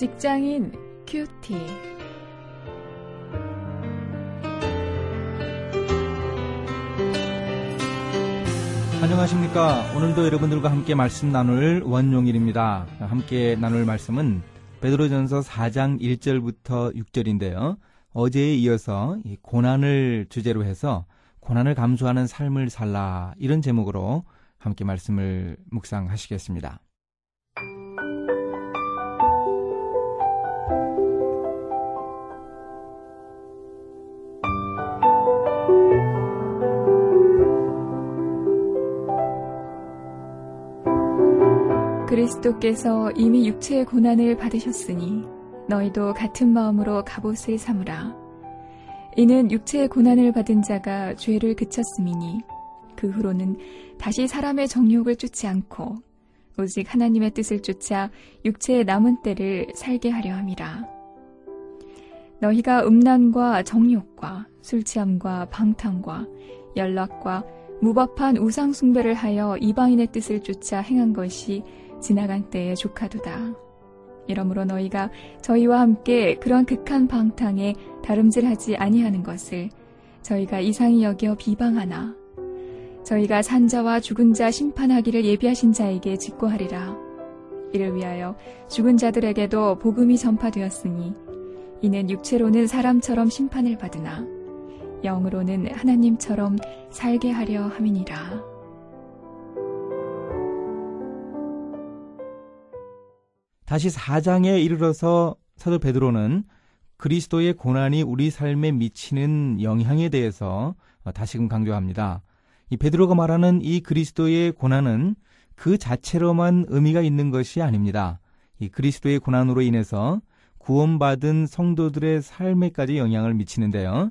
직장인 큐티. 안녕하십니까. 오늘도 여러분들과 함께 말씀 나눌 원용일입니다. 함께 나눌 말씀은 베드로전서 4장 1절부터 6절인데요. 어제에 이어서 고난을 주제로 해서 고난을 감수하는 삶을 살라 이런 제목으로 함께 말씀을 묵상하시겠습니다. 그리스도께서 이미 육체의 고난을 받으셨으니 너희도 같은 마음으로 갑옷을 삼으라. 이는 육체의 고난을 받은 자가 죄를 그쳤음이니 그 후로는 다시 사람의 정욕을 쫓지 않고 오직 하나님의 뜻을 쫓아 육체의 남은 때를 살게 하려 함이라. 너희가 음란과 정욕과 술 취함과 방탕과 연락과 무법한 우상 숭배를 하여 이방인의 뜻을 쫓아 행한 것이 지나간 때에 조카도다. 이러므로 너희가 저희와 함께 그런 극한 방탕에 다름질하지 아니하는 것을 저희가 이상히 여겨 비방하나 저희가 산자와 죽은 자 심판하기를 예비하신 자에게 직고하리라. 이를 위하여 죽은 자들에게도 복음이 전파되었으니 이는 육체로는 사람처럼 심판을 받으나 영으로는 하나님처럼 살게 하려 함이니라. 다시 4장에 이르러서 사도 베드로는 그리스도의 고난이 우리 삶에 미치는 영향에 대해서 다시금 강조합니다. 이 베드로가 말하는 이 그리스도의 고난은 그 자체로만 의미가 있는 것이 아닙니다. 이 그리스도의 고난으로 인해서 구원받은 성도들의 삶에까지 영향을 미치는데요.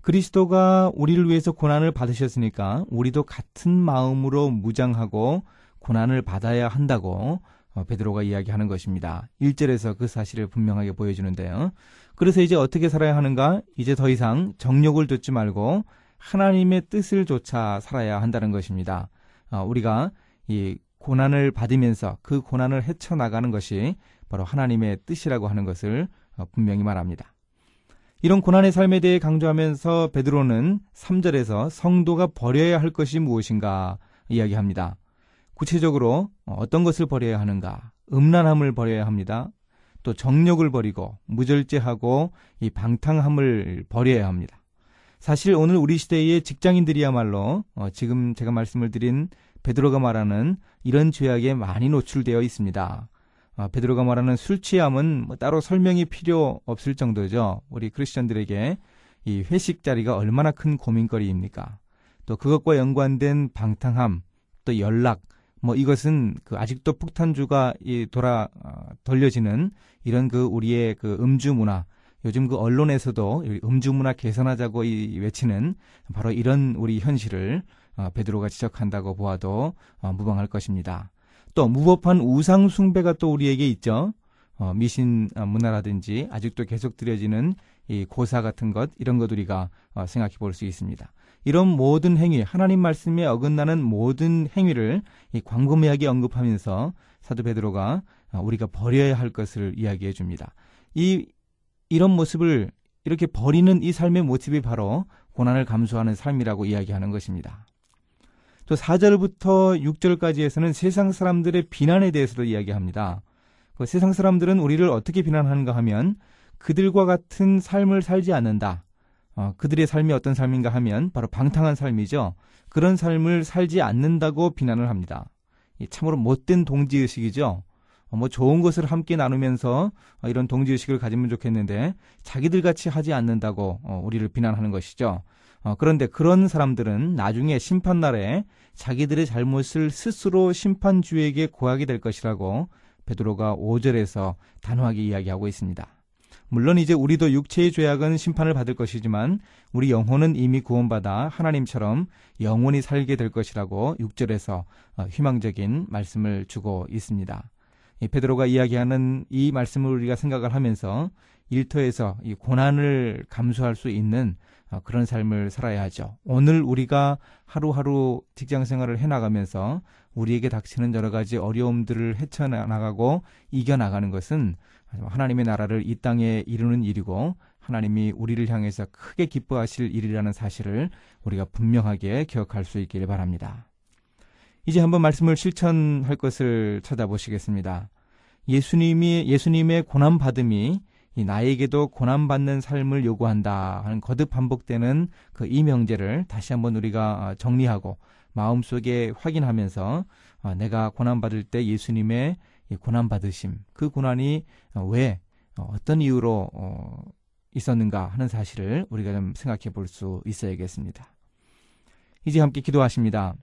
그리스도가 우리를 위해서 고난을 받으셨으니까 우리도 같은 마음으로 무장하고 고난을 받아야 한다고 어, 베드로가 이야기하는 것입니다. 1절에서 그 사실을 분명하게 보여주는데요. 그래서 이제 어떻게 살아야 하는가? 이제 더 이상 정욕을 쫓지 말고 하나님의 뜻을 쫓아 살아야 한다는 것입니다. 어, 우리가 이 고난을 받으면서 그 고난을 헤쳐나가는 것이 바로 하나님의 뜻이라고 하는 것을 어, 분명히 말합니다. 이런 고난의 삶에 대해 강조하면서 베드로는 3절에서 성도가 버려야 할 것이 무엇인가 이야기합니다. 구체적으로 어떤 것을 버려야 하는가? 음란함을 버려야 합니다. 또 정욕을 버리고 무절제하고 이 방탕함을 버려야 합니다. 사실 오늘 우리 시대의 직장인들이야말로 어 지금 제가 말씀을 드린 베드로가 말하는 이런 죄악에 많이 노출되어 있습니다. 어 베드로가 말하는 술 취함은 뭐 따로 설명이 필요 없을 정도죠. 우리 크리스천들에게 이 회식 자리가 얼마나 큰 고민거리입니까? 또 그것과 연관된 방탕함, 또 연락, 뭐 이것은 그 아직도 폭탄주가 이 돌아 어, 돌려지는 이런 그 우리의 그 음주 문화 요즘 그 언론에서도 음주 문화 개선하자고 이 외치는 바로 이런 우리 현실을 어, 베드로가 지적한다고 보아도 어, 무방할 것입니다. 또 무법한 우상 숭배가 또 우리에게 있죠. 어, 미신 어, 문화라든지 아직도 계속 들여지는 이 고사 같은 것 이런 것 우리가 어, 생각해 볼 수 있습니다. 이런 모든 행위, 하나님 말씀에 어긋나는 모든 행위를 이 광범위하게 언급하면서 사도 베드로가 어, 우리가 버려야 할 것을 이야기해 줍니다. 이 이런 모습을 이렇게 버리는 이 삶의 모습이 바로 고난을 감수하는 삶이라고 이야기하는 것입니다. 또 4절부터 6절까지에서는 세상 사람들의 비난에 대해서도 이야기합니다. 그 세상 사람들은 우리를 어떻게 비난하는가 하면 그들과 같은 삶을 살지 않는다. 어, 그들의 삶이 어떤 삶인가 하면 바로 방탕한 삶이죠. 그런 삶을 살지 않는다고 비난을 합니다. 참으로 못된 동지의식이죠. 어, 뭐 좋은 것을 함께 나누면서 어, 이런 동지의식을 가지면 좋겠는데 자기들 같이 하지 않는다고 어, 우리를 비난하는 것이죠. 어, 그런데 그런 사람들은 나중에 심판날에 자기들의 잘못을 스스로 심판주에게 고하게 될 것이라고 베드로가 5절에서 단호하게 이야기하고 있습니다. 물론 이제 우리도 육체의 죄악은 심판을 받을 것이지만 우리 영혼은 이미 구원받아 하나님처럼 영원히 살게 될 것이라고 6절에서 어, 희망적인 말씀을 주고 있습니다. 베드로가 이야기하는 이 말씀을 우리가 생각을 하면서 일터에서 이 고난을 감수할 수 있는 어, 그런 삶을 살아야 하죠. 오늘 우리가 하루하루 직장 생활을 해나가면서 우리에게 닥치는 여러 가지 어려움들을 헤쳐나가고 이겨나가는 것은 하나님의 나라를 이 땅에 이루는 일이고 하나님이 우리를 향해서 크게 기뻐하실 일이라는 사실을 우리가 분명하게 기억할 수 있기를 바랍니다. 이제 한번 말씀을 실천할 것을 찾아보시겠습니다. 예수님이 예수님의 고난 받음이 나에게도 고난 받는 삶을 요구한다 하는 거듭 반복되는 그 이명제를 다시 한번 우리가 정리하고 마음속에 확인하면서 내가 고난 받을 때 예수님의 고난 받으심 그 고난이 왜 어떤 이유로 어, 있었는가 하는 사실을 우리가 좀 생각해 볼 수 있어야겠습니다. 이제 함께 기도하십니다.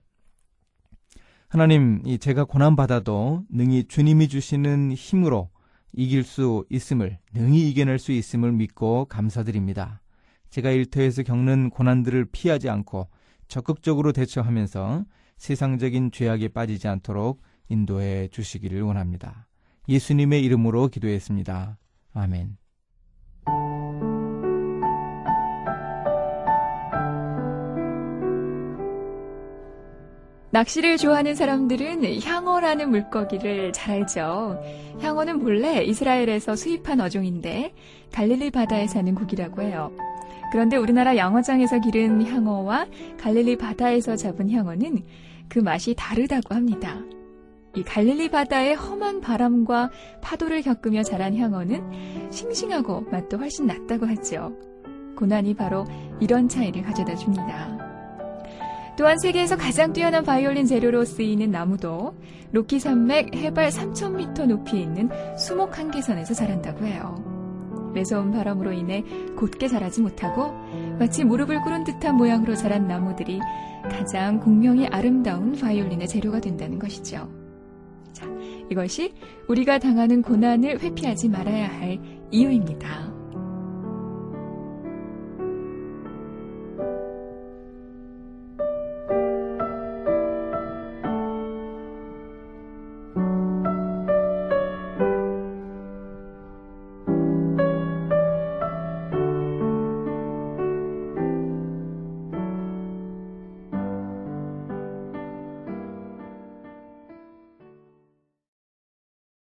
하나님, 제가 고난받아도 능히 주님이 주시는 힘으로 이길 수 있음을, 능히 이겨낼 수 있음을 믿고 감사드립니다. 제가 일터에서 겪는 고난들을 피하지 않고 적극적으로 대처하면서 세상적인 죄악에 빠지지 않도록 인도해 주시기를 원합니다. 예수님의 이름으로 기도했습니다. 아멘. 낚시를 좋아하는 사람들은 향어라는 물고기를 잘 알죠. 향어는 본래 이스라엘에서 수입한 어종인데 갈릴리 바다에 사는 고기라고 해요. 그런데 우리나라 양어장에서 기른 향어와 갈릴리 바다에서 잡은 향어는 그 맛이 다르다고 합니다. 이 갈릴리 바다의 험한 바람과 파도를 겪으며 자란 향어는 싱싱하고 맛도 훨씬 낫다고 하죠. 고난이 바로 이런 차이를 가져다 줍니다. 또한 세계에서 가장 뛰어난 바이올린 재료로 쓰이는 나무도 로키 산맥 해발 3,000m 높이에 있는 수목 한계선에서 자란다고 해요. 매서운 바람으로 인해 곧게 자라지 못하고 마치 무릎을 꿇은 듯한 모양으로 자란 나무들이 가장 공명이 아름다운 바이올린의 재료가 된다는 것이죠. 자, 이것이 우리가 당하는 고난을 회피하지 말아야 할 이유입니다.